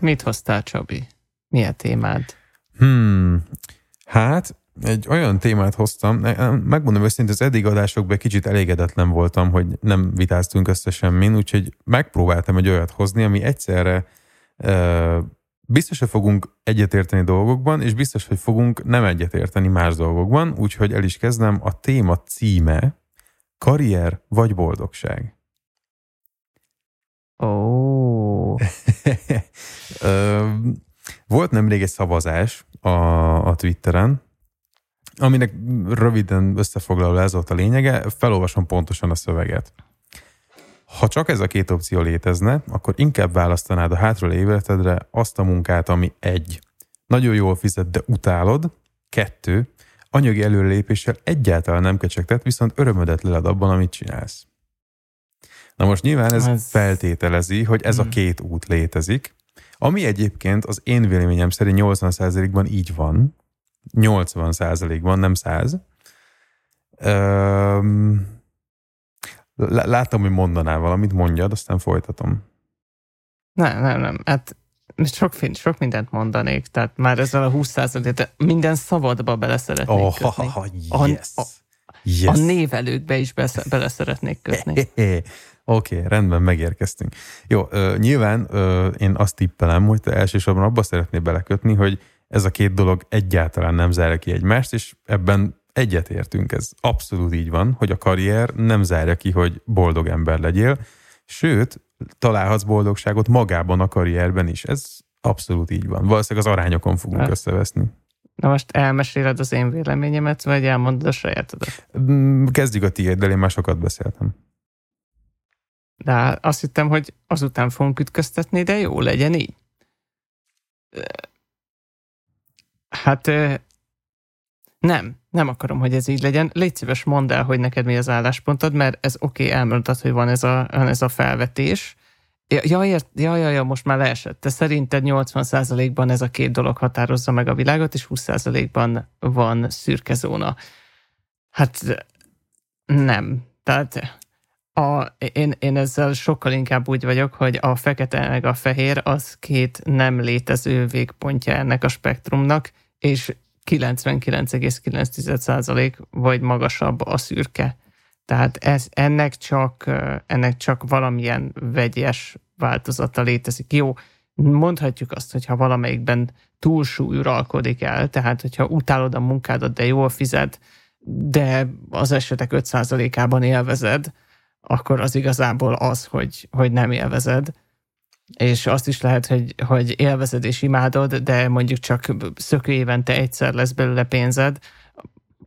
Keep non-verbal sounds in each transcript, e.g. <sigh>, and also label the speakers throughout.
Speaker 1: Mit hoztál, Csabi? Mi a témád?
Speaker 2: Hmm, hát egy olyan témát hoztam, megmondom őszintén, az eddig adásokban kicsit elégedetlen voltam, hogy nem vitáztunk össze semmin, úgyhogy megpróbáltam egy olyat hozni, ami egyszerre biztos, hogy fogunk egyetérteni dolgokban, és biztos, hogy fogunk nem egyetérteni más dolgokban, úgyhogy el is kezdem. A téma címe karrier vagy boldogság.
Speaker 1: Ó. Oh. <laughs>
Speaker 2: Volt nemrég egy szavazás a, a Twitteren, aminek röviden összefoglalva ez volt a lényege, felolvasom pontosan a szöveget. Ha csak ez a két opció létezne, akkor inkább választanád a hátra életedre azt a munkát, ami egy. Nagyon jól fizet, de utálod. Kettő. Anyagi előrelépéssel egyáltalán nem kecsegtet, viszont örömödet leled abban, amit csinálsz. Na most nyilván ez, ez... feltételezi, hogy ez hmm. a két út létezik, ami egyébként az én véleményem szerint 80%-ban így van. 80%-ban, nem 100. Üm, láttam, hogy mondanál valamit, mondjad, aztán folytatom.
Speaker 1: Nem, nem, nem. Hát sok, sok mindent mondanék, tehát már ezzel a 20 de minden szabadba bele szeretnék oh, kötni. Ha, ha,
Speaker 2: yes. A, a,
Speaker 1: yes. a névelőkbe is bele, bele szeretnék kötni. <laughs>
Speaker 2: Oké, okay, rendben, megérkeztünk. Jó, ö, nyilván ö, én azt tippelem, hogy te elsősorban abba szeretnél belekötni, hogy ez a két dolog egyáltalán nem zárja ki egymást, és ebben egyetértünk, ez abszolút így van, hogy a karrier nem zárja ki, hogy boldog ember legyél, sőt, találhatsz boldogságot magában a karrierben is. Ez abszolút így van. Valószínűleg az arányokon fogunk hát. összeveszni.
Speaker 1: Na most elmeséled az én véleményemet, vagy elmondod a sajátodat?
Speaker 2: Mm, kezdjük a tiéd, én már sokat beszéltem.
Speaker 1: De azt hittem, hogy azután fogunk ütköztetni, de jó legyen így. Hát nem, nem akarom, hogy ez így legyen. Légy szíves, mondd el, hogy neked mi az álláspontod, mert ez oké, okay, elmondtad, hogy van ez a, van ez a felvetés. Ja, ért, ja, ja, ja, most már leesett. Te szerinted 80%-ban ez a két dolog határozza meg a világot, és 20%-ban van szürke zóna. Hát nem. Tehát a, én, én ezzel sokkal inkább úgy vagyok, hogy a fekete meg a fehér az két nem létező végpontja ennek a spektrumnak, és 99,9% vagy magasabb a szürke. Tehát ez, ennek, csak, ennek csak valamilyen vegyes változata létezik. Jó, mondhatjuk azt, hogyha valamelyikben túlsúly uralkodik el, tehát hogyha utálod a munkádat, de jól fizet, de az esetek 5%-ában élvezed, akkor az igazából az, hogy, hogy nem élvezed. És azt is lehet, hogy, hogy élvezed és imádod, de mondjuk csak szökő évente egyszer lesz belőle pénzed,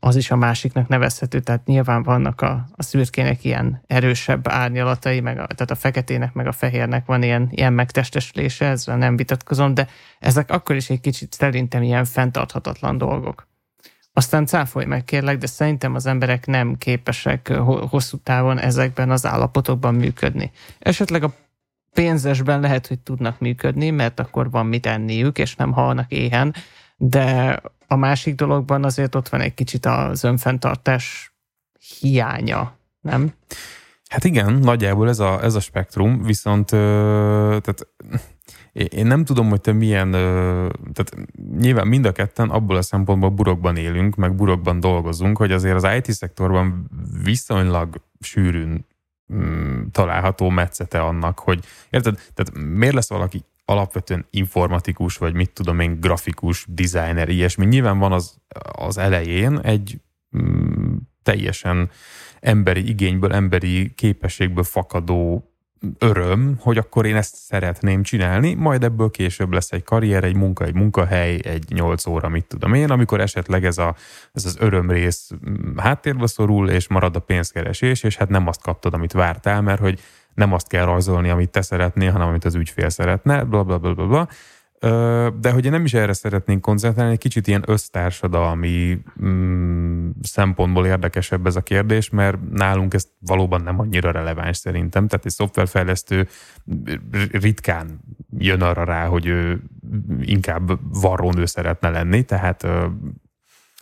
Speaker 1: az is a másiknak nevezhető, tehát nyilván vannak a, a szürkének ilyen erősebb árnyalatai, meg a, tehát a feketének, meg a fehérnek van ilyen, ilyen megtestesülése, ezzel nem vitatkozom, de ezek akkor is egy kicsit szerintem ilyen fenntarthatatlan dolgok. Aztán cáfolj meg kérlek, de szerintem az emberek nem képesek hosszú távon ezekben az állapotokban működni. Esetleg a pénzesben lehet, hogy tudnak működni, mert akkor van mit enniük, és nem halnak éhen, de a másik dologban azért ott van egy kicsit az önfenntartás hiánya, nem?
Speaker 2: Hát igen, nagyjából ez a, ez a spektrum, viszont tehát én nem tudom, hogy te milyen, tehát nyilván mind a ketten abból a szempontból burokban élünk, meg burokban dolgozunk, hogy azért az IT-szektorban viszonylag sűrűn mm, található metszete annak, hogy érted, tehát miért lesz valaki alapvetően informatikus, vagy mit tudom én, grafikus, designer, ilyesmi. Nyilván van az, az elején egy mm, teljesen emberi igényből, emberi képességből fakadó öröm, hogy akkor én ezt szeretném csinálni, majd ebből később lesz egy karrier, egy munka, egy munkahely, egy nyolc óra, mit tudom én, amikor esetleg ez, a, ez az örömrész mm, háttérbe szorul, és marad a pénzkeresés, és hát nem azt kaptad, amit vártál, mert hogy nem azt kell rajzolni, amit te szeretnél, hanem amit az ügyfél szeretne, bla bla bla bla bla. De hogy én nem is erre szeretnénk koncentrálni, egy kicsit ilyen össztársadalmi mm, szempontból érdekesebb ez a kérdés, mert nálunk ez valóban nem annyira releváns szerintem. Tehát egy szoftverfejlesztő ritkán jön arra rá, hogy ő inkább varrónő szeretne lenni, tehát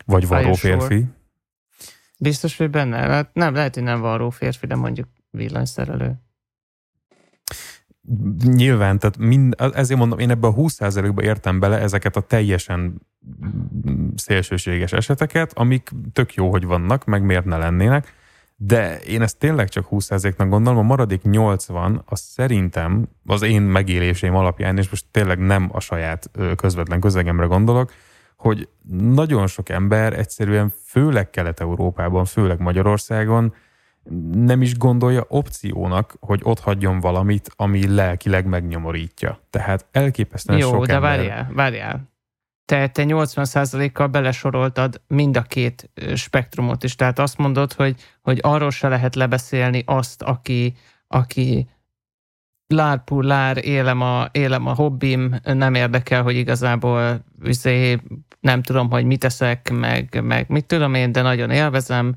Speaker 2: vagy varró férfi.
Speaker 1: Biztos, hogy benne? Hát nem, lehet, hogy nem varró férfi, de mondjuk villanyszerelő
Speaker 2: nyilván, tehát mind, ezért mondom, én ebbe a 20%-ba értem bele ezeket a teljesen szélsőséges eseteket, amik tök jó, hogy vannak, meg miért ne lennének, de én ezt tényleg csak 20%-nak gondolom, a maradék 80, az szerintem az én megélésém alapján, és most tényleg nem a saját közvetlen közegemre gondolok, hogy nagyon sok ember egyszerűen, főleg Kelet-Európában, főleg Magyarországon nem is gondolja opciónak, hogy ott hagyjon valamit, ami lelkileg megnyomorítja. Tehát elképesztően
Speaker 1: Jó,
Speaker 2: sok
Speaker 1: de
Speaker 2: ember...
Speaker 1: várjál, várjál. Te, te 80%-kal belesoroltad mind a két spektrumot is. Tehát azt mondod, hogy, hogy arról se lehet lebeszélni azt, aki, aki lár pur lár, élem a, élem a hobbim, nem érdekel, hogy igazából üzé, nem tudom, hogy mit teszek, meg, meg mit tudom én, de nagyon élvezem,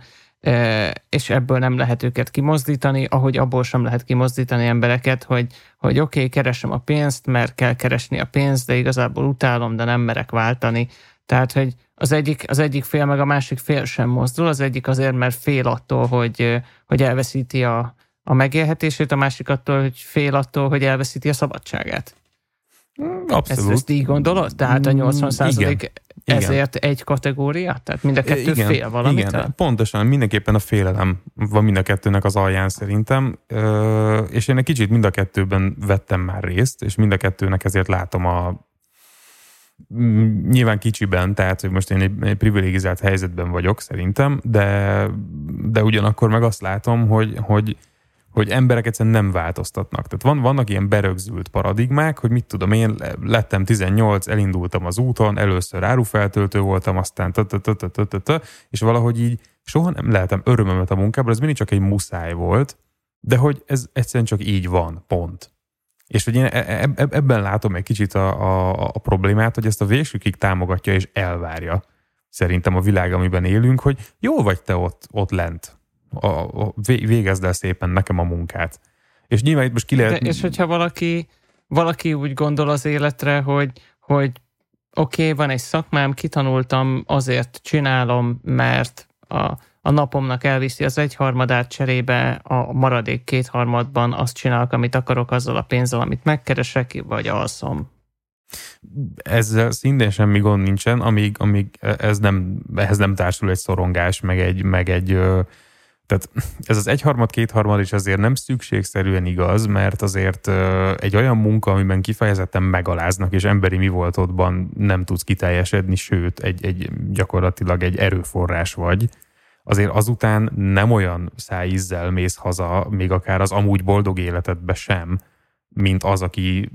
Speaker 1: és ebből nem lehet őket kimozdítani, ahogy abból sem lehet kimozdítani embereket, hogy, hogy oké, okay, keresem a pénzt, mert kell keresni a pénzt, de igazából utálom, de nem merek váltani. Tehát, hogy az egyik, az egyik fél meg a másik fél sem mozdul, az egyik azért, mert fél attól, hogy, hogy elveszíti a, a megélhetését, a másik attól, hogy fél attól, hogy elveszíti a szabadságát.
Speaker 2: Abszolút. Ezt,
Speaker 1: ezt így gondolod? Tehát a 80 százalék ezért igen. egy kategória? Tehát mind a kettő igen, fél valamit? Igen,
Speaker 2: pontosan, mindenképpen a félelem van mind a kettőnek az alján szerintem, és én egy kicsit mind a kettőben vettem már részt, és mind a kettőnek ezért látom a nyilván kicsiben, tehát hogy most én egy, egy privilegizált helyzetben vagyok szerintem, de, de ugyanakkor meg azt látom, hogy, hogy hogy emberek egyszerűen nem változtatnak. Tehát van, vannak ilyen berögzült paradigmák, hogy mit tudom, én lettem 18, elindultam az úton, először árufeltöltő voltam, aztán és valahogy így soha nem lehetem örömömet a munkában, ez mindig csak egy muszáj volt, de hogy ez egyszerűen csak így van, pont. És hogy én e, e, ebben látom egy kicsit a, a, a problémát, hogy ezt a vésükig támogatja és elvárja szerintem a világ, amiben élünk, hogy jó vagy te ott, ott lent, a, a, végezd el szépen nekem a munkát. És nyilván itt most ki lehet...
Speaker 1: De, és hogyha valaki, valaki úgy gondol az életre, hogy, hogy oké, okay, van egy szakmám, kitanultam, azért csinálom, mert a, a napomnak elviszi az egyharmadát cserébe, a maradék kétharmadban azt csinálok, amit akarok azzal a pénzzel, amit megkeresek, vagy alszom.
Speaker 2: Ezzel szintén semmi gond nincsen, amíg, amíg ez nem, ehhez nem társul egy szorongás, meg egy, meg egy tehát ez az egyharmad, kétharmad is azért nem szükségszerűen igaz, mert azért egy olyan munka, amiben kifejezetten megaláznak, és emberi mi voltodban nem tudsz kiteljesedni, sőt, egy, egy gyakorlatilag egy erőforrás vagy, azért azután nem olyan szájízzel mész haza, még akár az amúgy boldog életedbe sem, mint az, aki,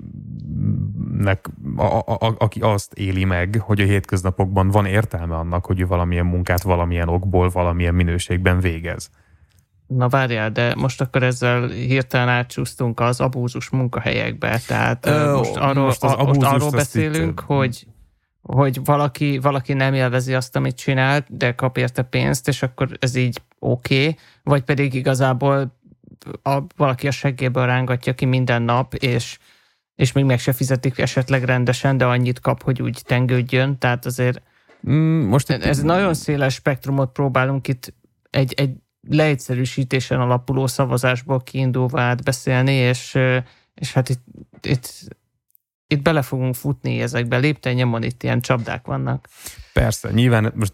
Speaker 2: nek, a, a, a, aki azt éli meg, hogy a hétköznapokban van értelme annak, hogy ő valamilyen munkát valamilyen okból, valamilyen minőségben végez.
Speaker 1: Na várjál, de most akkor ezzel hirtelen átcsúsztunk az abúzus munkahelyekbe, tehát Ö, most arról, most, a, most arról beszélünk, hogy hogy valaki, valaki nem élvezi azt, amit csinált, de kap érte pénzt, és akkor ez így oké, okay, vagy pedig igazából a, valaki a seggéből rángatja ki minden nap, és, és még meg se fizetik esetleg rendesen, de annyit kap, hogy úgy tengődjön, tehát azért mm, most ez nagyon széles spektrumot próbálunk itt egy, egy leegyszerűsítésen alapuló szavazásból kiindulva átbeszélni, és, és hát itt, itt, itt bele fogunk futni ezekbe, lépten nyomon itt ilyen csapdák vannak.
Speaker 2: Persze, nyilván most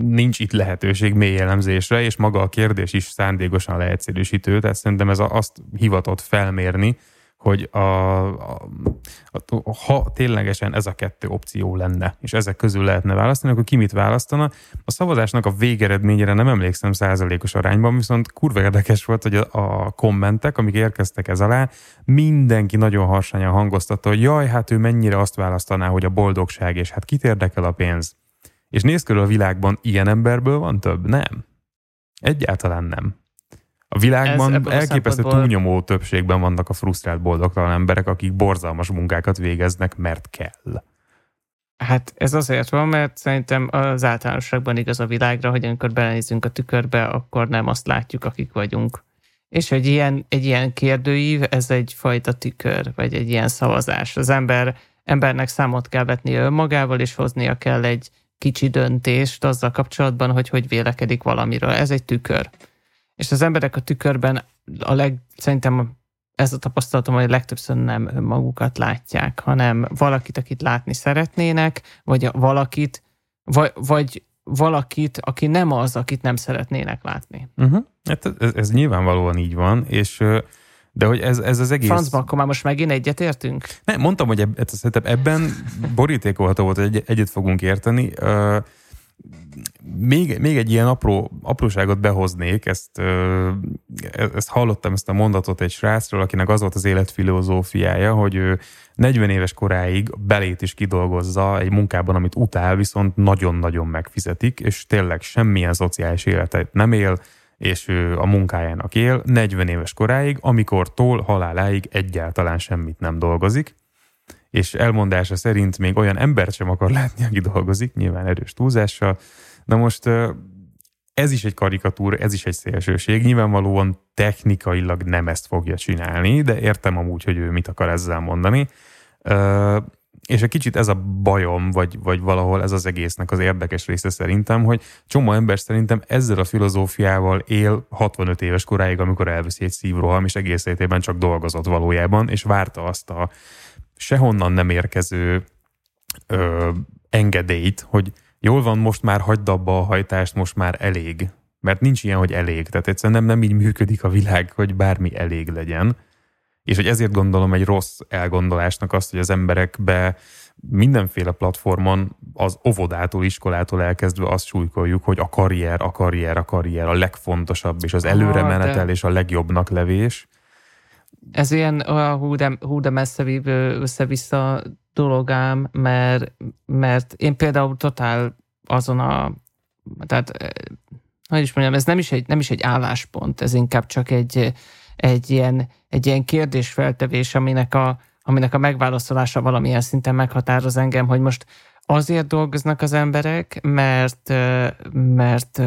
Speaker 2: nincs itt lehetőség mély elemzésre, és maga a kérdés is szándékosan leegyszerűsítő, tehát szerintem ez azt hivatott felmérni, hogy a, a, a, ha ténylegesen ez a kettő opció lenne, és ezek közül lehetne választani, akkor ki mit választana? A szavazásnak a végeredményére nem emlékszem százalékos arányban, viszont kurva érdekes volt, hogy a, a kommentek, amik érkeztek ez alá, mindenki nagyon harsányan hangoztatta, hogy jaj, hát ő mennyire azt választaná, hogy a boldogság, és hát kit érdekel a pénz. És néz körül a világban, ilyen emberből van több? Nem. Egyáltalán nem A világban ez, elképesztő a túlnyomó többségben vannak a frusztrált boldogtalan emberek, akik borzalmas munkákat végeznek, mert kell.
Speaker 1: Hát ez azért van, mert szerintem az általánosságban igaz a világra, hogy amikor belenézünk a tükörbe, akkor nem azt látjuk, akik vagyunk. És egy ilyen, egy ilyen kérdőív, ez egyfajta tükör, vagy egy ilyen szavazás. Az ember, embernek számot kell vetnie önmagával, és hoznia kell egy kicsi döntést azzal kapcsolatban, hogy hogy vélekedik valamiről. Ez egy tükör. És az emberek a tükörben a leg, szerintem ez a tapasztalatom, hogy legtöbbször nem önmagukat látják, hanem valakit, akit látni szeretnének, vagy valakit, vagy, vagy valakit, aki nem az, akit nem szeretnének látni.
Speaker 2: Uh-huh. Hát ez, ez nyilvánvalóan így van, és de hogy ez, ez az egész...
Speaker 1: Francba, akkor már most megint egyetértünk?
Speaker 2: Nem, mondtam, hogy eb, ebben borítékolható volt, hogy egyet fogunk érteni. Még, még egy ilyen apró, apróságot behoznék, ezt, ezt hallottam, ezt a mondatot egy srácról, akinek az volt az életfilozófiája, hogy ő 40 éves koráig belét is kidolgozza egy munkában, amit utál, viszont nagyon-nagyon megfizetik, és tényleg semmilyen szociális életet nem él, és ő a munkájának él 40 éves koráig, amikor tól haláláig egyáltalán semmit nem dolgozik, és elmondása szerint még olyan embert sem akar látni, aki dolgozik, nyilván erős túlzással. Na most ez is egy karikatúra, ez is egy szélsőség. Nyilvánvalóan technikailag nem ezt fogja csinálni, de értem amúgy, hogy ő mit akar ezzel mondani. És egy kicsit ez a bajom, vagy, vagy valahol ez az egésznek az érdekes része szerintem, hogy csomó ember szerintem ezzel a filozófiával él 65 éves koráig, amikor elveszi egy szívroham, és egész életében csak dolgozott valójában, és várta azt a sehonnan nem érkező ö, engedélyt, hogy jól van, most már hagyd abba a hajtást, most már elég. Mert nincs ilyen, hogy elég. Tehát egyszerűen nem, nem így működik a világ, hogy bármi elég legyen. És hogy ezért gondolom egy rossz elgondolásnak azt, hogy az emberekbe mindenféle platformon az óvodától, iskolától elkezdve azt súlykoljuk, hogy a karrier, a karrier, a karrier a legfontosabb, és az előre menetel, és a legjobbnak levés
Speaker 1: ez ilyen olyan hú de, hú de messze vívő össze-vissza dologám, mert, mert én például totál azon a, tehát hogy is mondjam, ez nem is egy, nem is egy álláspont, ez inkább csak egy, egy, ilyen, egy ilyen kérdésfeltevés, aminek a, aminek a megválaszolása valamilyen szinten meghatároz engem, hogy most azért dolgoznak az emberek, mert, mert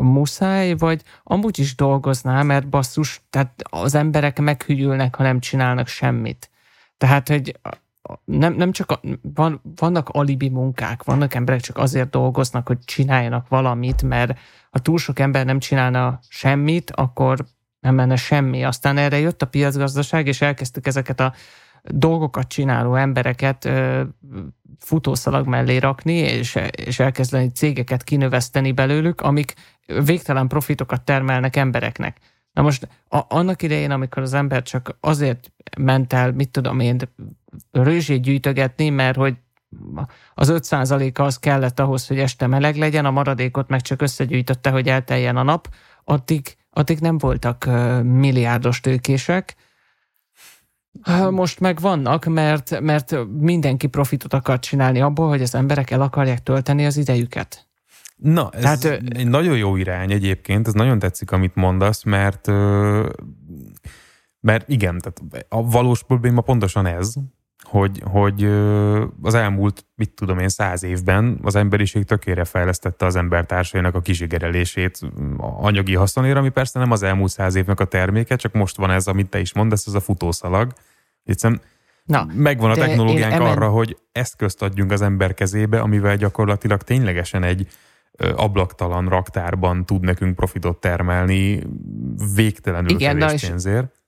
Speaker 1: muszáj, vagy amúgy is dolgoznál, mert basszus, tehát az emberek meghűlnek, ha nem csinálnak semmit. Tehát, hogy nem, nem csak a, van, vannak alibi munkák, vannak emberek csak azért dolgoznak, hogy csináljanak valamit, mert ha túl sok ember nem csinálna semmit, akkor nem lenne semmi. Aztán erre jött a piacgazdaság, és elkezdtük ezeket a dolgokat csináló embereket futószalag mellé rakni, és, és elkezdeni cégeket kinöveszteni belőlük, amik végtelen profitokat termelnek embereknek. Na most a, annak idején, amikor az ember csak azért ment el, mit tudom én, rőzsét gyűjtögetni, mert hogy az 5% az kellett ahhoz, hogy este meleg legyen, a maradékot meg csak összegyűjtötte, hogy elteljen a nap, addig, addig nem voltak milliárdos tőkések, most meg vannak, mert, mert mindenki profitot akar csinálni abból, hogy az emberek el akarják tölteni az idejüket.
Speaker 2: Na, ez Tehát, egy nagyon jó irány egyébként, ez nagyon tetszik, amit mondasz, mert mert igen, tehát a valós probléma pontosan ez, hogy, hogy az elmúlt, mit tudom én, száz évben az emberiség tökére fejlesztette az embertársainak a kizsigerelését anyagi haszonért, ami persze nem az elmúlt száz évnek a terméke, csak most van ez, amit te is mondasz, ez a futószalag. Hiszen Na, megvan a technológiánk emen... arra, hogy eszközt adjunk az ember kezébe, amivel gyakorlatilag ténylegesen egy ablaktalan raktárban tud nekünk profitot termelni végtelenül Igen, kevés pénzért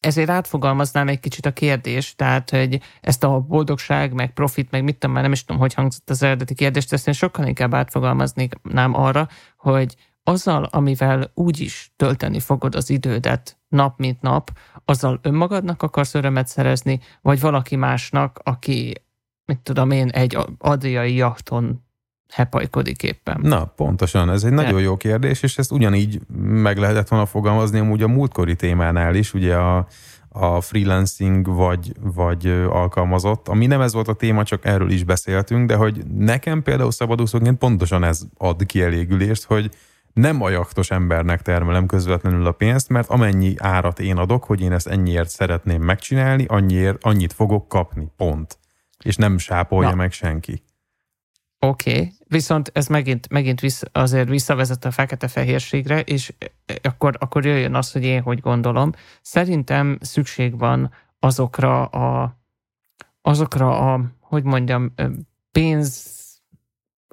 Speaker 1: ezért átfogalmaznám egy kicsit a kérdést, tehát, hogy ezt a boldogság, meg profit, meg mit tudom, már nem is tudom, hogy hangzott az eredeti kérdést, ezt én sokkal inkább átfogalmaznék,nám arra, hogy azzal, amivel úgy is tölteni fogod az idődet nap mint nap, azzal önmagadnak akarsz örömet szerezni, vagy valaki másnak, aki, mit tudom én, egy adriai jachton hepajkodik éppen.
Speaker 2: Na, pontosan, ez egy nagyon De. jó kérdés, és ezt ugyanígy meg lehetett volna fogalmazni amúgy a múltkori témánál is, ugye a, a freelancing vagy, vagy alkalmazott, ami nem ez volt a téma, csak erről is beszéltünk, de hogy nekem például szabadúszóként pontosan ez ad kielégülést, hogy nem a jaktos embernek termelem közvetlenül a pénzt, mert amennyi árat én adok, hogy én ezt ennyiért szeretném megcsinálni, annyiért, annyit fogok kapni, pont. És nem sápolja Na. meg senki.
Speaker 1: Oké, okay. viszont ez megint, megint vissza, azért visszavezet a fekete-fehérségre, és akkor, akkor jöjjön az, hogy én hogy gondolom. Szerintem szükség van azokra a, azokra a, hogy mondjam, pénz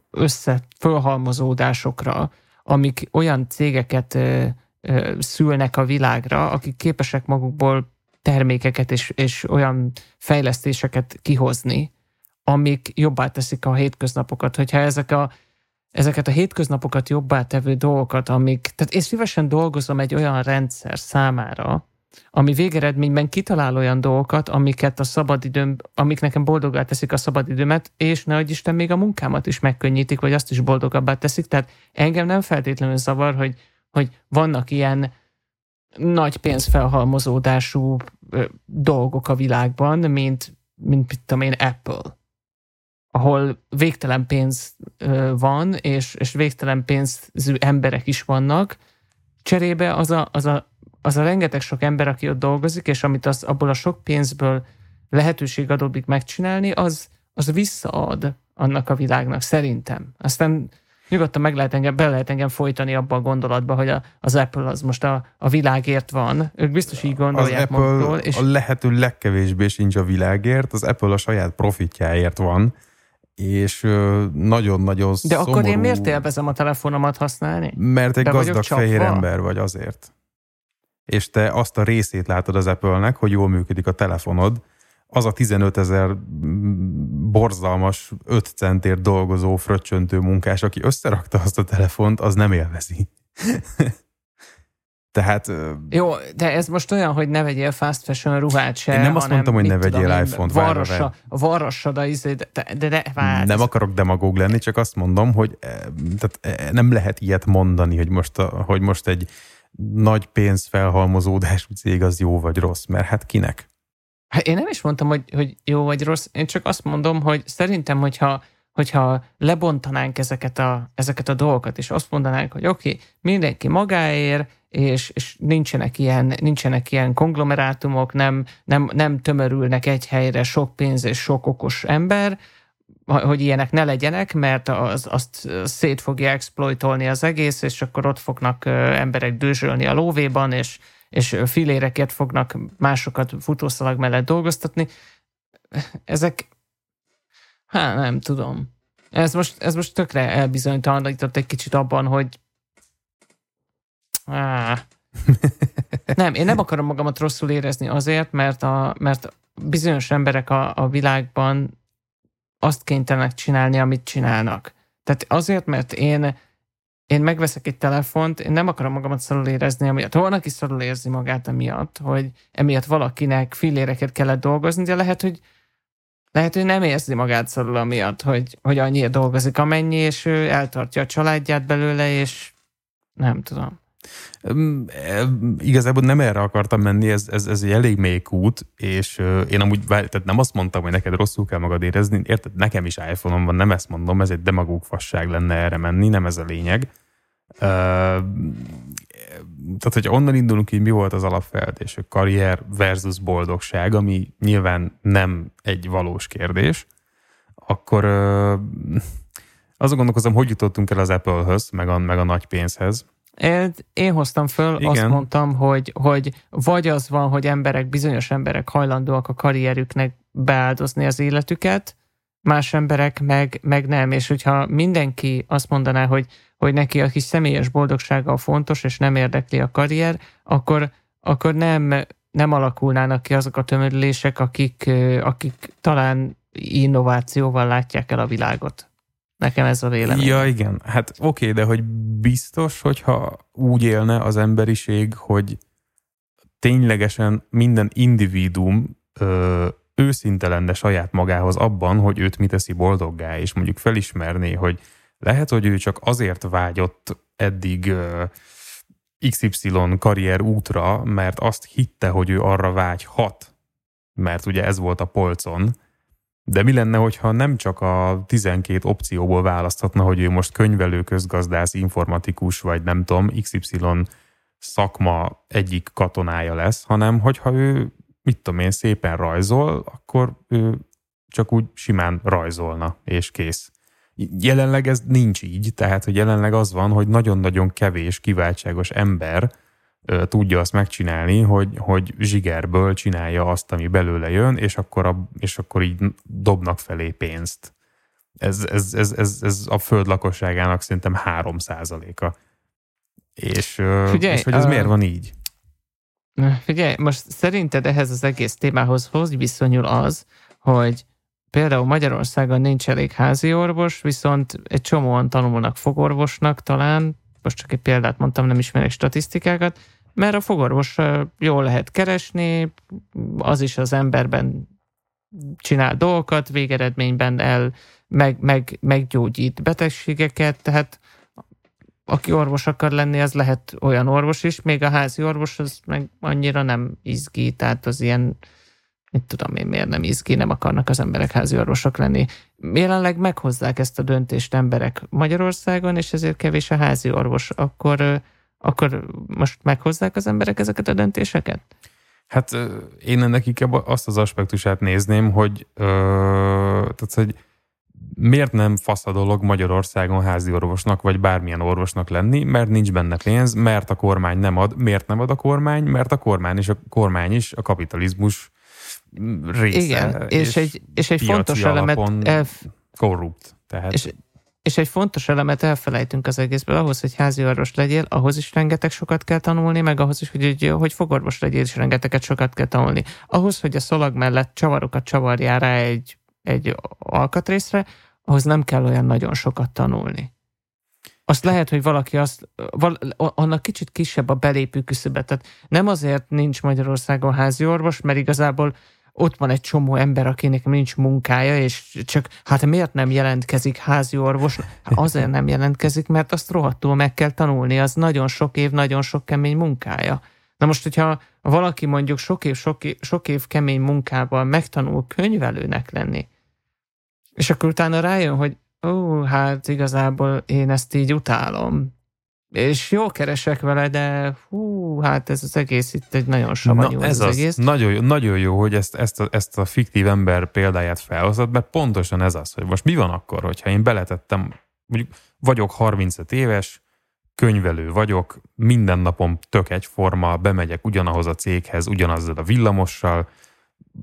Speaker 1: össze fölhalmozódásokra, amik olyan cégeket ö, ö, szülnek a világra, akik képesek magukból termékeket és, és olyan fejlesztéseket kihozni, amik jobbá teszik a hétköznapokat. Hogyha ezek a, ezeket a hétköznapokat jobbá tevő dolgokat, amik, tehát én szívesen dolgozom egy olyan rendszer számára, ami végeredményben kitalál olyan dolgokat, amiket a szabadidőm, amik nekem boldogá teszik a szabadidőmet, és ne Isten még a munkámat is megkönnyítik, vagy azt is boldogabbá teszik. Tehát engem nem feltétlenül zavar, hogy, hogy vannak ilyen nagy pénzfelhalmozódású dolgok a világban, mint, mint mit tudom én, Apple ahol végtelen pénz van, és, és végtelen pénzű emberek is vannak, cserébe az a, az, a, az a rengeteg sok ember, aki ott dolgozik, és amit az, abból a sok pénzből lehetőség adódik megcsinálni, az, az visszaad annak a világnak, szerintem. Aztán nyugodtan meg lehet engem, be lehet engem folytani abba a gondolatba, hogy a, az Apple az most a, a világért van. Ők biztos így gondolják
Speaker 2: az Apple magukról, és a lehető legkevésbé sincs a világért, az Apple a saját profitjáért van, és nagyon-nagyon
Speaker 1: De szomorú, akkor én miért élvezem a telefonomat használni?
Speaker 2: Mert egy De gazdag fehér ember vagy azért. És te azt a részét látod az Apple-nek, hogy jól működik a telefonod, az a 15 ezer borzalmas 5 centért dolgozó fröccsöntő munkás, aki összerakta azt a telefont, az nem élvezi. <laughs> Tehát...
Speaker 1: Jó, de ez most olyan, hogy ne vegyél fast fashion ruhát se,
Speaker 2: Én nem azt mondtam, hogy ne vegyél iPhone-t.
Speaker 1: Varrassa, varrassad a izé, de, de, de
Speaker 2: várj. Nem akarok demagóg lenni, csak azt mondom, hogy tehát nem lehet ilyet mondani, hogy most, hogy most egy nagy pénzfelhalmozódású cég az jó vagy rossz, mert hát kinek?
Speaker 1: Hát én nem is mondtam, hogy, hogy jó vagy rossz, én csak azt mondom, hogy szerintem, hogyha hogyha lebontanánk ezeket a, ezeket a dolgokat, és azt mondanánk, hogy oké, okay, mindenki magáért, és, és nincsenek, ilyen, nincsenek ilyen konglomerátumok, nem, nem, nem tömörülnek egy helyre sok pénz és sok okos ember, hogy ilyenek ne legyenek, mert az, azt szét fogja exploitolni az egész, és akkor ott fognak emberek dőzsölni a lóvéban, és, és filérekért fognak másokat futószalag mellett dolgoztatni. Ezek, hát nem tudom. Ez most, ez most tökre elbizonytalanított egy kicsit abban, hogy Ah. <laughs> nem, én nem akarom magamat rosszul érezni azért, mert, a, mert bizonyos emberek a, a világban azt kénytelenek csinálni, amit csinálnak. Tehát azért, mert én én megveszek egy telefont, én nem akarom magamat szarul érezni, amiatt. Van, aki szarul érzi magát emiatt, hogy emiatt valakinek filléreket kellett dolgozni, de lehet, hogy lehet, hogy nem érzi magát szarul amiatt, hogy, hogy annyira dolgozik amennyi, és ő eltartja a családját belőle, és nem tudom.
Speaker 2: Igazából nem erre akartam menni, ez, ez, ez egy elég mély út, és én amúgy tehát nem azt mondtam, hogy neked rosszul kell magad érezni, érted, nekem is iPhone-om van, nem ezt mondom, ez egy demagóg fasság lenne erre menni, nem ez a lényeg. Tehát, hogy onnan indulunk, hogy mi volt az alapfeltés, hogy karrier versus boldogság, ami nyilván nem egy valós kérdés, akkor azon gondolkozom, hogy jutottunk el az Apple-höz, meg a, meg a nagy pénzhez,
Speaker 1: én hoztam föl, Igen. azt mondtam, hogy, hogy vagy az van, hogy emberek, bizonyos emberek hajlandóak a karrierüknek beáldozni az életüket, más emberek meg, meg nem. És hogyha mindenki azt mondaná, hogy, hogy neki a kis személyes boldogsága fontos, és nem érdekli a karrier, akkor, akkor nem, nem alakulnának ki azok a tömörülések, akik, akik talán innovációval látják el a világot. Nekem ez a vélemény.
Speaker 2: Ja, igen. Hát oké, okay, de hogy biztos, hogyha úgy élne az emberiség, hogy ténylegesen minden individuum ö, őszinte lenne saját magához abban, hogy őt mi teszi boldoggá, és mondjuk felismerné, hogy lehet, hogy ő csak azért vágyott eddig XY karrier útra, mert azt hitte, hogy ő arra vágyhat, mert ugye ez volt a polcon, De mi lenne, hogyha nem csak a 12 opcióból választhatna, hogy ő most könyvelő, közgazdász, informatikus, vagy nem tudom, XY szakma egyik katonája lesz, hanem hogyha ő, mit tudom én, szépen rajzol, akkor ő csak úgy simán rajzolna, és kész. Jelenleg ez nincs így, tehát hogy jelenleg az van, hogy nagyon-nagyon kevés kiváltságos ember ö, tudja azt megcsinálni, hogy, hogy zsigerből csinálja azt, ami belőle jön, és akkor, a, és akkor így dobnak felé pénzt. Ez, ez, ez, ez, ez a föld lakosságának szerintem 3 a És, Figyelj, és hogy ez uh, miért van így?
Speaker 1: Figyelj, most szerinted ehhez az egész témához hogy viszonyul az, hogy például Magyarországon nincs elég házi orvos, viszont egy csomóan tanulnak fogorvosnak talán, most csak egy példát mondtam, nem ismerek statisztikákat, mert a fogorvos jól lehet keresni, az is az emberben csinál dolgokat, végeredményben el meg, meg, meggyógyít betegségeket, tehát aki orvos akar lenni, az lehet olyan orvos is, még a házi orvos az meg annyira nem izgi, tehát az ilyen mit tudom én, miért nem izgi, nem akarnak az emberek házi orvosok lenni. Jelenleg meghozzák ezt a döntést emberek Magyarországon, és ezért kevés a házi orvos. Akkor, akkor most meghozzák az emberek ezeket a döntéseket?
Speaker 2: Hát én ennek inkább azt az aspektusát nézném, hogy, ö, tehát, hogy miért nem fasz a dolog Magyarországon házi orvosnak, vagy bármilyen orvosnak lenni, mert nincs benne pénz, mert a kormány nem ad. Miért nem ad a kormány? Mert a kormány is a, kormány is a kapitalizmus része. Igen,
Speaker 1: és, és egy, és egy fontos elemet... Elf...
Speaker 2: Korrupt. Tehát.
Speaker 1: És, és egy fontos elemet elfelejtünk az egészből, ahhoz, hogy házi orvos legyél, ahhoz is rengeteg sokat kell tanulni, meg ahhoz is, hogy, hogy, hogy fogorvos legyél, is rengeteget sokat kell tanulni. Ahhoz, hogy a szalag mellett csavarokat csavarjál rá egy, egy alkatrészre, ahhoz nem kell olyan nagyon sokat tanulni. Azt lehet, hogy valaki azt, val, annak kicsit kisebb a belépő küszöbe. Tehát nem azért nincs Magyarországon házi orvos, mert igazából ott van egy csomó ember, akinek nincs munkája, és csak hát miért nem jelentkezik házi orvos? Hát azért nem jelentkezik, mert azt rohadtul meg kell tanulni, az nagyon sok év, nagyon sok kemény munkája. Na most, hogyha valaki mondjuk sok év, sok év, sok év kemény munkával megtanul könyvelőnek lenni, és akkor utána rájön, hogy ó, hát igazából én ezt így utálom, és jól keresek vele, de hú, hát ez az egész itt egy nagyon savanyú
Speaker 2: Na, ez az, az egész. Nagyon, nagyon jó, hogy ezt, ezt, a, ezt a fiktív ember példáját felhozod, mert pontosan ez az, hogy most mi van akkor, hogyha én beletettem, mondjuk vagyok 35 éves, könyvelő vagyok, minden napom tök egyforma, bemegyek ugyanahoz a céghez, ugyanazzal a villamossal,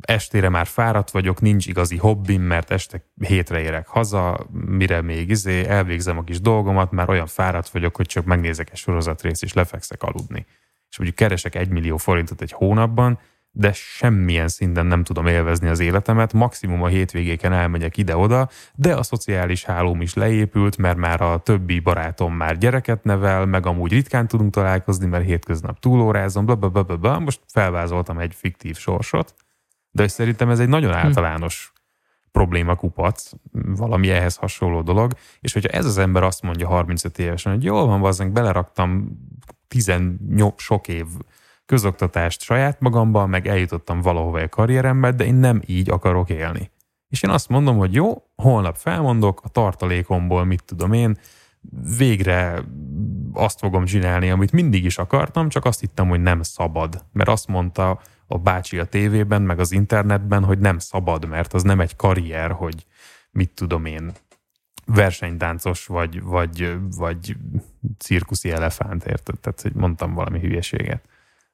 Speaker 2: estére már fáradt vagyok, nincs igazi hobbim, mert este hétre érek haza, mire még izé, elvégzem a kis dolgomat, már olyan fáradt vagyok, hogy csak megnézek egy sorozatrészt és lefekszek aludni. És mondjuk keresek egy millió forintot egy hónapban, de semmilyen szinten nem tudom élvezni az életemet, maximum a hétvégéken elmegyek ide-oda, de a szociális hálóm is leépült, mert már a többi barátom már gyereket nevel, meg amúgy ritkán tudunk találkozni, mert hétköznap túlórázom, blablabla. Most felvázoltam egy fiktív sorsot, de szerintem ez egy nagyon hm. általános hm. probléma kupac, valami ehhez hasonló dolog, és hogyha ez az ember azt mondja 35 évesen, hogy jól van, bazzánk, beleraktam 18 sok év közoktatást saját magamban, meg eljutottam valahova a karrierembe, de én nem így akarok élni. És én azt mondom, hogy jó, holnap felmondok, a tartalékomból, mit tudom én, végre azt fogom csinálni, amit mindig is akartam, csak azt hittem, hogy nem szabad. Mert azt mondta a bácsi a tévében, meg az internetben, hogy nem szabad, mert az nem egy karrier, hogy mit tudom én, versenytáncos vagy, vagy, vagy cirkuszi elefánt, érted? Tehát, hogy mondtam valami hülyeséget.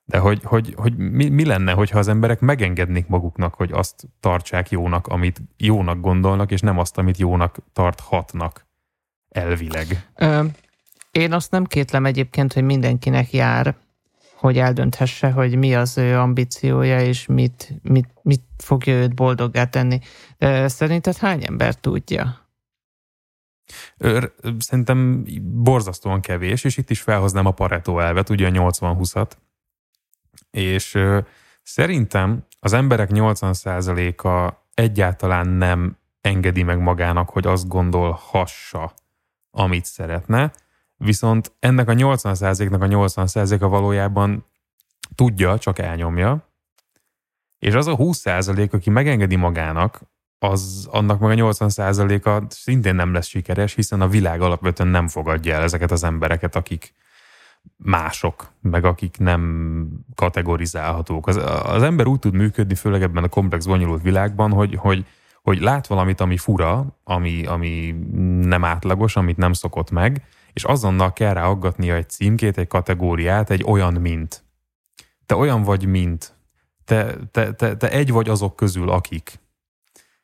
Speaker 2: De hogy, hogy, hogy mi, mi lenne, hogyha az emberek megengednék maguknak, hogy azt tartsák jónak, amit jónak gondolnak, és nem azt, amit jónak tarthatnak elvileg? Ö,
Speaker 1: én azt nem kétlem egyébként, hogy mindenkinek jár hogy eldönthesse, hogy mi az ő ambíciója, és mit, mit, mit fogja őt boldoggá tenni. De szerinted hány ember tudja?
Speaker 2: Szerintem borzasztóan kevés, és itt is felhoznám a Pareto elvet, ugye a 80-20-at. És szerintem az emberek 80%-a egyáltalán nem engedi meg magának, hogy azt gondolhassa, amit szeretne, viszont ennek a 80%-nak a 80%-a valójában tudja, csak elnyomja, és az a 20%, aki megengedi magának, az annak meg a 80%-a szintén nem lesz sikeres, hiszen a világ alapvetően nem fogadja el ezeket az embereket, akik mások, meg akik nem kategorizálhatók. Az, az ember úgy tud működni, főleg ebben a komplex, bonyolult világban, hogy, hogy, hogy lát valamit, ami fura, ami, ami nem átlagos, amit nem szokott meg, és azonnal kell rá aggatnia egy címkét, egy kategóriát, egy olyan, mint. Te olyan vagy, mint. Te, te, te, te egy vagy azok közül, akik.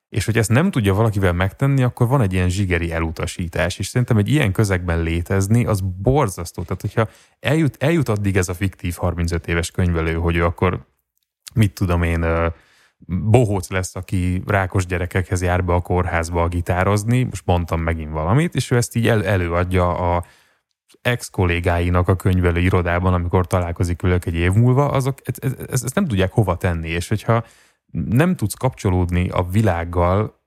Speaker 2: És hogy ezt nem tudja valakivel megtenni, akkor van egy ilyen zsigeri elutasítás, és szerintem egy ilyen közegben létezni, az borzasztó. Tehát, hogyha eljut, eljut addig ez a fiktív 35 éves könyvelő, hogy ő akkor, mit tudom én, bohóc lesz, aki rákos gyerekekhez jár be a kórházba a gitározni, most mondtam megint valamit, és ő ezt így el, előadja a ex-kollégáinak a könyvelő irodában, amikor találkozik velük egy év múlva, azok ezt, ezt, ezt nem tudják hova tenni, és hogyha nem tudsz kapcsolódni a világgal,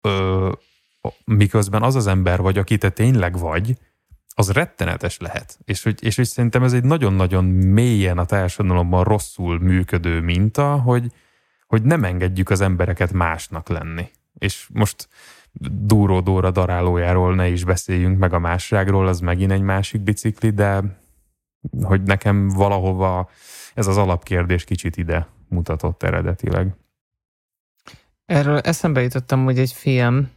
Speaker 2: ö, miközben az az ember vagy, aki te tényleg vagy, az rettenetes lehet. És hogy, és hogy szerintem ez egy nagyon-nagyon mélyen a társadalomban rosszul működő minta, hogy, hogy nem engedjük az embereket másnak lenni. És most Dúró Dóra darálójáról ne is beszéljünk, meg a másságról, az megint egy másik bicikli, de hogy nekem valahova ez az alapkérdés kicsit ide mutatott eredetileg.
Speaker 1: Erről eszembe jutottam, hogy egy film,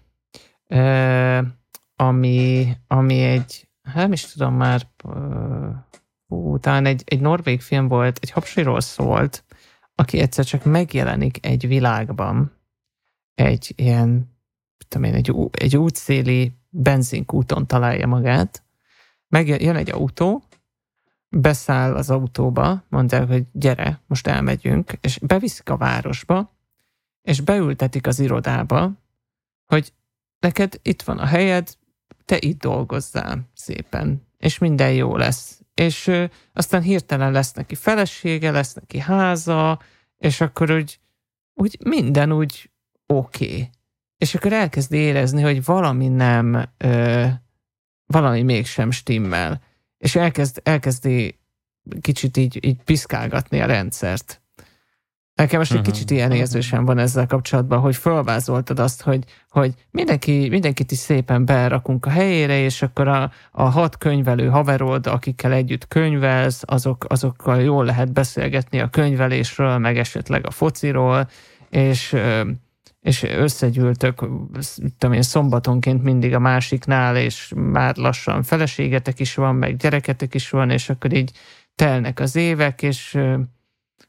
Speaker 1: ami, ami egy, hát nem is tudom már, talán egy, egy norvég film volt, egy hapsiról szólt, aki egyszer csak megjelenik egy világban, egy ilyen, tudom én, egy, egy útszéli benzinkúton találja magát, megjön egy autó, beszáll az autóba, mondják, hogy gyere, most elmegyünk, és beviszik a városba, és beültetik az irodába, hogy neked itt van a helyed, te itt dolgozzál szépen, és minden jó lesz. És aztán hirtelen lesz neki felesége, lesz neki háza, és akkor úgy, úgy minden úgy oké. Okay. És akkor elkezd érezni, hogy valami nem, ö, valami mégsem stimmel és elkezd, elkezdi kicsit így, így piszkálgatni a rendszert. Nekem most egy uh-huh. kicsit ilyen érzésem van ezzel kapcsolatban, hogy felvázoltad azt, hogy, hogy mindenki, mindenkit is szépen berakunk a helyére, és akkor a, a hat könyvelő haverod, akikkel együtt könyvelsz, azok, azokkal jól lehet beszélgetni a könyvelésről, meg esetleg a fociról, és és összegyűltök, tudom én, szombatonként mindig a másiknál, és már lassan feleségetek is van, meg gyereketek is van, és akkor így telnek az évek, és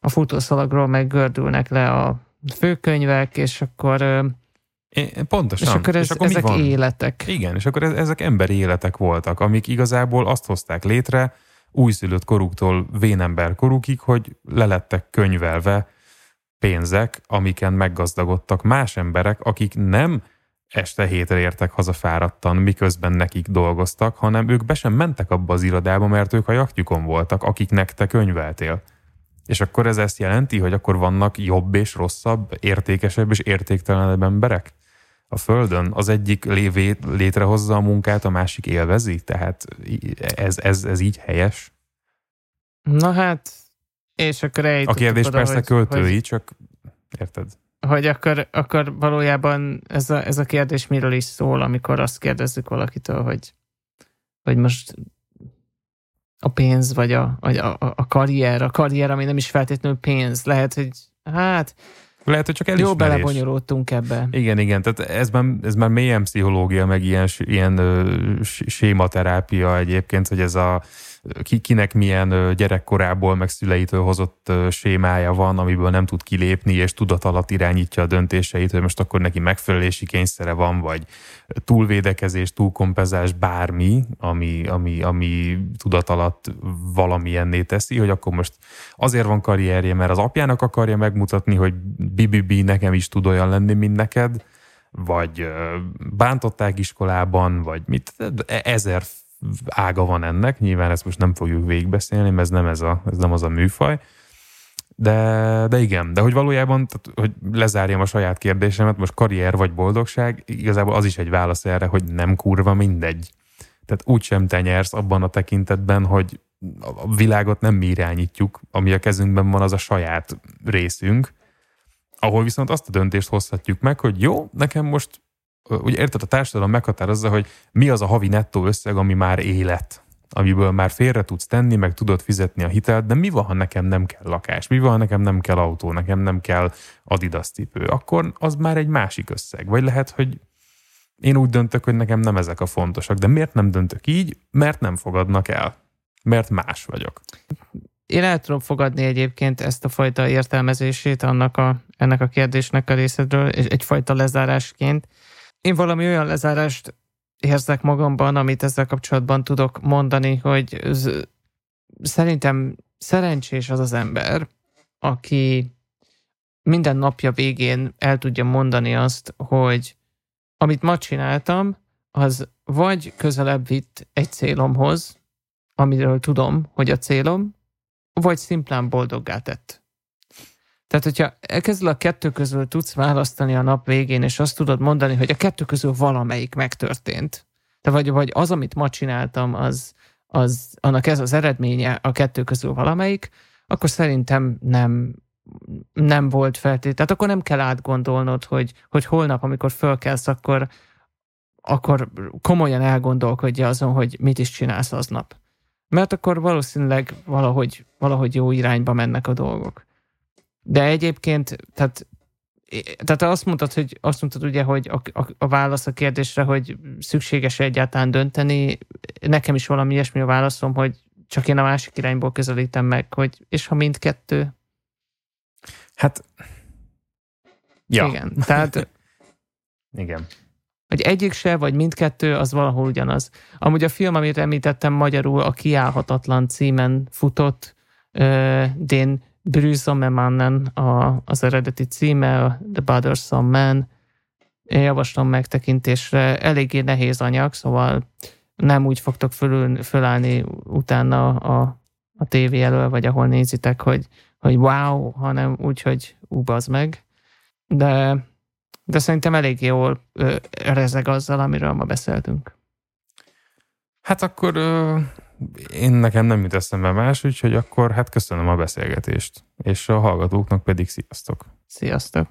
Speaker 1: a futószalagról meg gördülnek le a főkönyvek, és akkor
Speaker 2: É, pontosan.
Speaker 1: És akkor, ez, és akkor ezek van? életek.
Speaker 2: Igen, és akkor ez, ezek emberi életek voltak, amik igazából azt hozták létre újszülött koruktól vénember korukig, hogy lelettek könyvelve pénzek, amiken meggazdagodtak más emberek, akik nem este hétre értek haza fáradtan, miközben nekik dolgoztak, hanem ők be sem mentek abba az irodába, mert ők a jachtjukon voltak, akiknek te könyveltél. És akkor ez ezt jelenti, hogy akkor vannak jobb és rosszabb, értékesebb és értéktelenebb emberek? A Földön az egyik lévé létrehozza a munkát, a másik élvezi? Tehát ez, ez, ez így helyes?
Speaker 1: Na hát, és akkor
Speaker 2: A kérdés oda, persze hogy, költői, hogy, csak érted?
Speaker 1: Hogy akkor, akkor valójában ez a, ez a kérdés miről is szól, amikor azt kérdezzük valakitől, hogy, hogy most a pénz, vagy a, a, a, a karrier, a karrier, ami nem is feltétlenül pénz, lehet, hogy hát
Speaker 2: lehet, hogy csak elismerés.
Speaker 1: Jó belebonyolódtunk ebbe.
Speaker 2: Igen, igen, tehát ez már, ez már mélyen pszichológia, meg ilyen, ilyen ö, sématerápia egyébként, hogy ez a ki, kinek milyen gyerekkorából, meg szüleitől hozott sémája van, amiből nem tud kilépni, és tudat alatt irányítja a döntéseit, hogy most akkor neki megfelelési kényszere van, vagy túlvédekezés, túlkompenzás, bármi, ami, ami, ami tudat alatt valamilyenné teszi, hogy akkor most azért van karrierje, mert az apjának akarja megmutatni, hogy bibibi nekem is tud olyan lenni, mint neked, vagy bántották iskolában, vagy mit, ezer ága van ennek, nyilván ezt most nem fogjuk végigbeszélni, mert ez nem, ez, a, ez nem az a műfaj, de, de igen, de hogy valójában, tehát, hogy lezárjam a saját kérdésemet, most karrier vagy boldogság, igazából az is egy válasz erre, hogy nem kurva mindegy. Tehát úgysem te nyersz abban a tekintetben, hogy a világot nem mi irányítjuk, ami a kezünkben van, az a saját részünk, ahol viszont azt a döntést hozhatjuk meg, hogy jó, nekem most, ugye érted, a társadalom meghatározza, hogy mi az a havi nettó összeg, ami már élet amiből már félre tudsz tenni, meg tudod fizetni a hitelt, de mi van, ha nekem nem kell lakás? Mi van, ha nekem nem kell autó, nekem nem kell Adidas cipő? Akkor az már egy másik összeg. Vagy lehet, hogy én úgy döntök, hogy nekem nem ezek a fontosak, de miért nem döntök így? Mert nem fogadnak el. Mert más vagyok.
Speaker 1: Én el tudom fogadni egyébként ezt a fajta értelmezését annak a, ennek a kérdésnek a részedről, egyfajta lezárásként. Én valami olyan lezárást érzek magamban, amit ezzel kapcsolatban tudok mondani, hogy szerintem szerencsés az az ember, aki minden napja végén el tudja mondani azt, hogy amit ma csináltam, az vagy közelebb vitt egy célomhoz, amiről tudom, hogy a célom, vagy szimplán boldoggá tett. Tehát, hogyha elkezdel a kettő közül tudsz választani a nap végén, és azt tudod mondani, hogy a kettő közül valamelyik megtörtént, de vagy, vagy az, amit ma csináltam, az, az, annak ez az eredménye a kettő közül valamelyik, akkor szerintem nem, nem volt feltétlenül. Tehát akkor nem kell átgondolnod, hogy, hogy holnap, amikor fölkelsz, akkor, akkor komolyan elgondolkodja azon, hogy mit is csinálsz aznap. Mert akkor valószínűleg valahogy, valahogy jó irányba mennek a dolgok. De egyébként, tehát tehát azt mondtad, hogy azt mondtad ugye, hogy a, a, a válasz a kérdésre, hogy szükséges egyáltalán dönteni. Nekem is valami ilyesmi a válaszom, hogy csak én a másik irányból közelítem meg, hogy és ha mindkettő?
Speaker 2: Hát, ja.
Speaker 1: Igen, tehát... <laughs>
Speaker 2: Igen.
Speaker 1: Hogy egyik se, vagy mindkettő, az valahol ugyanaz. Amúgy a film, amit említettem magyarul, a Kiállhatatlan címen futott, uh, Dén Brüsszomemannen a, az eredeti címe, a The Bothersome Man. Én javaslom megtekintésre. Eléggé nehéz anyag, szóval nem úgy fogtok fölül, fölállni utána a, a tévé elől, vagy ahol nézitek, hogy, hogy wow, hanem úgy, hogy úbaz meg. De, de szerintem elég jól ö, rezeg azzal, amiről ma beszéltünk.
Speaker 2: Hát akkor én nekem nem jut eszembe más, úgyhogy akkor hát köszönöm a beszélgetést, és a hallgatóknak pedig sziasztok.
Speaker 1: Sziasztok.